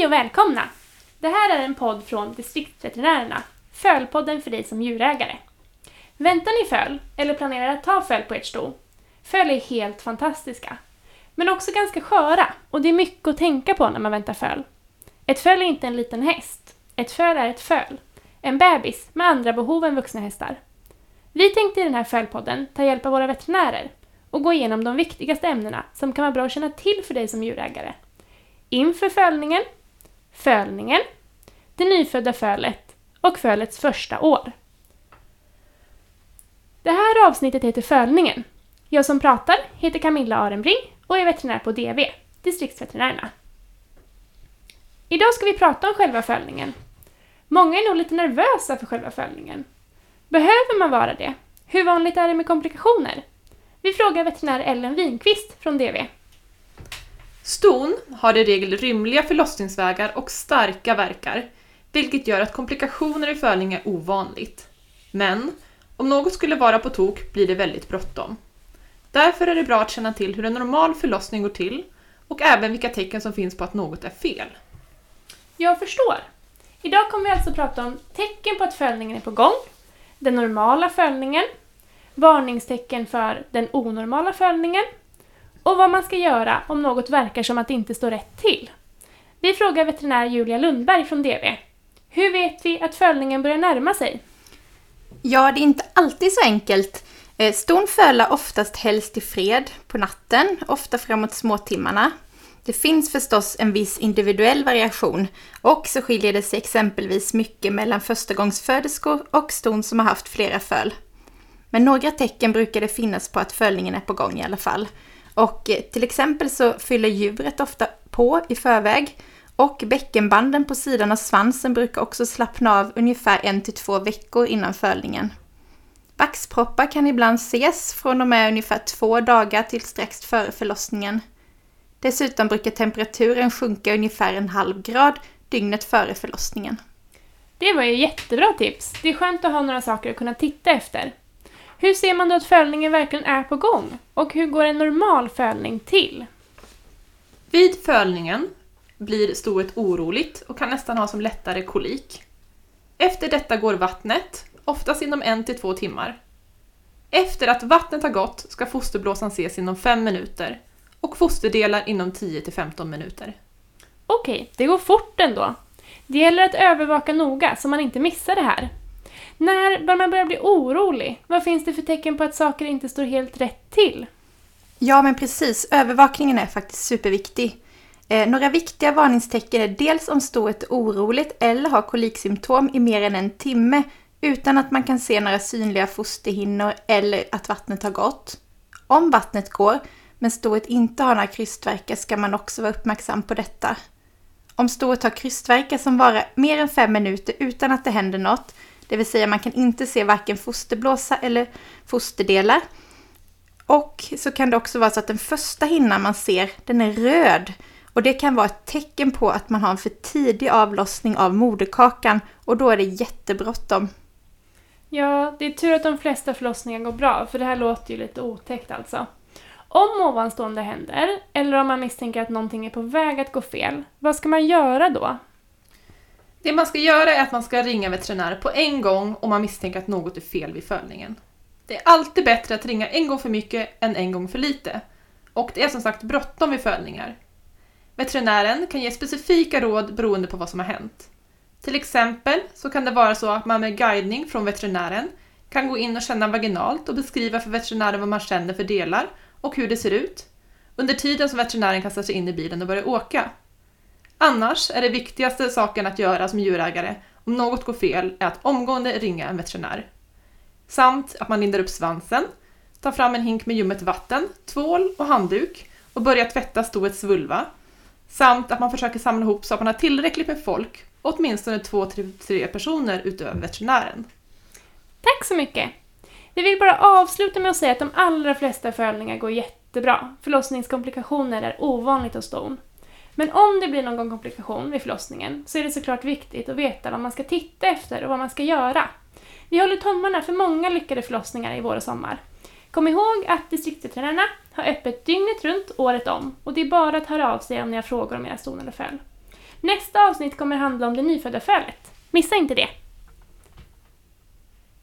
Hej och välkomna! Det här är en podd från Distriktsveterinärerna, Fölpodden för dig som djurägare. Väntar ni föl, eller planerar att ta föl på ert sto? Föl är helt fantastiska, men också ganska sköra och det är mycket att tänka på när man väntar föl. Ett föl är inte en liten häst, ett föl är ett föl, en bebis med andra behov än vuxna hästar. Vi tänkte i den här fölpodden ta hjälp av våra veterinärer och gå igenom de viktigaste ämnena som kan vara bra att känna till för dig som djurägare. Inför fölningen, fölningen, det nyfödda fölet och fölets första år. Det här avsnittet heter Fölningen. Jag som pratar heter Camilla Arenbring och är veterinär på DV, Distriktsveterinärerna. Idag ska vi prata om själva fölningen. Många är nog lite nervösa för själva fölningen. Behöver man vara det? Hur vanligt är det med komplikationer? Vi frågar veterinär Ellen Winqvist från DV. Ston har i regel rymliga förlossningsvägar och starka verkar, vilket gör att komplikationer i fölning är ovanligt. Men om något skulle vara på tok blir det väldigt bråttom. Därför är det bra att känna till hur en normal förlossning går till och även vilka tecken som finns på att något är fel. Jag förstår. Idag kommer vi alltså prata om tecken på att följningen är på gång, den normala följningen, varningstecken för den onormala följningen, och vad man ska göra om något verkar som att det inte står rätt till. Vi frågar veterinär Julia Lundberg från DV. Hur vet vi att fölningen börjar närma sig? Ja, det är inte alltid så enkelt. Eh, ston fölar oftast helst i fred på natten, ofta framåt småtimmarna. Det finns förstås en viss individuell variation och så skiljer det sig exempelvis mycket mellan förstagångsföderskor och ston som har haft flera föl. Men några tecken brukar det finnas på att fölningen är på gång i alla fall. Och eh, till exempel så fyller djuret ofta på i förväg och bäckenbanden på sidan av svansen brukar också slappna av ungefär en till två veckor innan fölningen. Vaxproppar kan ibland ses från och med ungefär två dagar till strax före förlossningen. Dessutom brukar temperaturen sjunka ungefär en halv grad dygnet före förlossningen. Det var ju jättebra tips. Det är skönt att ha några saker att kunna titta efter. Hur ser man då att fölningen verkligen är på gång? Och hur går en normal fölning till? Vid fölningen blir stoet oroligt och kan nästan ha som lättare kolik. Efter detta går vattnet, oftast inom en till två timmar. Efter att vattnet har gått ska fosterblåsan ses inom fem minuter och fosterdelar inom 10 till 15 minuter. Okej, det går fort ändå. Det gäller att övervaka noga så man inte missar det här. När bör man börja bli orolig? Vad finns det för tecken på att saker inte står helt rätt till? Ja, men precis. Övervakningen är faktiskt superviktig. Eh, några viktiga varningstecken är dels om stoet är oroligt eller har koliksymptom i mer än en timme utan att man kan se några synliga fosterhinnor eller att vattnet har gått. Om vattnet går, men stoet inte har några krystvärkar ska man också vara uppmärksam på detta. Om stoet har krystvärkar som varar mer än fem minuter utan att det händer något, det vill säga man kan inte se varken fosterblåsa eller fosterdelar. Och så kan det också vara så att den första hinnan man ser, den är röd. Och det kan vara ett tecken på att man har en för tidig avlossning av moderkakan och då är det jättebråttom. Ja, det är tur att de flesta förlossningar går bra, för det här låter ju lite otäckt alltså. Om ovanstående händer, eller om man misstänker att någonting är på väg att gå fel, vad ska man göra då? Det man ska göra är att man ska ringa veterinär på en gång om man misstänker att något är fel vid fölningen. Det är alltid bättre att ringa en gång för mycket än en gång för lite. Och det är som sagt bråttom vid fölningar. Veterinären kan ge specifika råd beroende på vad som har hänt. Till exempel så kan det vara så att man med guidning från veterinären kan gå in och känna vaginalt och beskriva för veterinären vad man känner för delar och hur det ser ut under tiden som veterinären kastar sig in i bilen och börjar åka. Annars är det viktigaste saken att göra som djurägare om något går fel är att omgående ringa en veterinär. Samt att man lindar upp svansen, tar fram en hink med ljummet vatten, tvål och handduk och börjar tvätta stoets vulva. Samt att man försöker samla ihop så att man har tillräckligt med folk, åtminstone två till tre personer utöver veterinären. Tack så mycket! Vi vill bara avsluta med att säga att de allra flesta fölningar går jättebra. Förlossningskomplikationer är ovanligt hos ston. Men om det blir någon komplikation vid förlossningen så är det såklart viktigt att veta vad man ska titta efter och vad man ska göra. Vi håller tummarna för många lyckade förlossningar i vår och sommar. Kom ihåg att distriktsveterinärerna har öppet dygnet runt året om och det är bara att höra av sig om ni har frågor om era ston eller föl. Nästa avsnitt kommer handla om det nyfödda fölet. Missa inte det!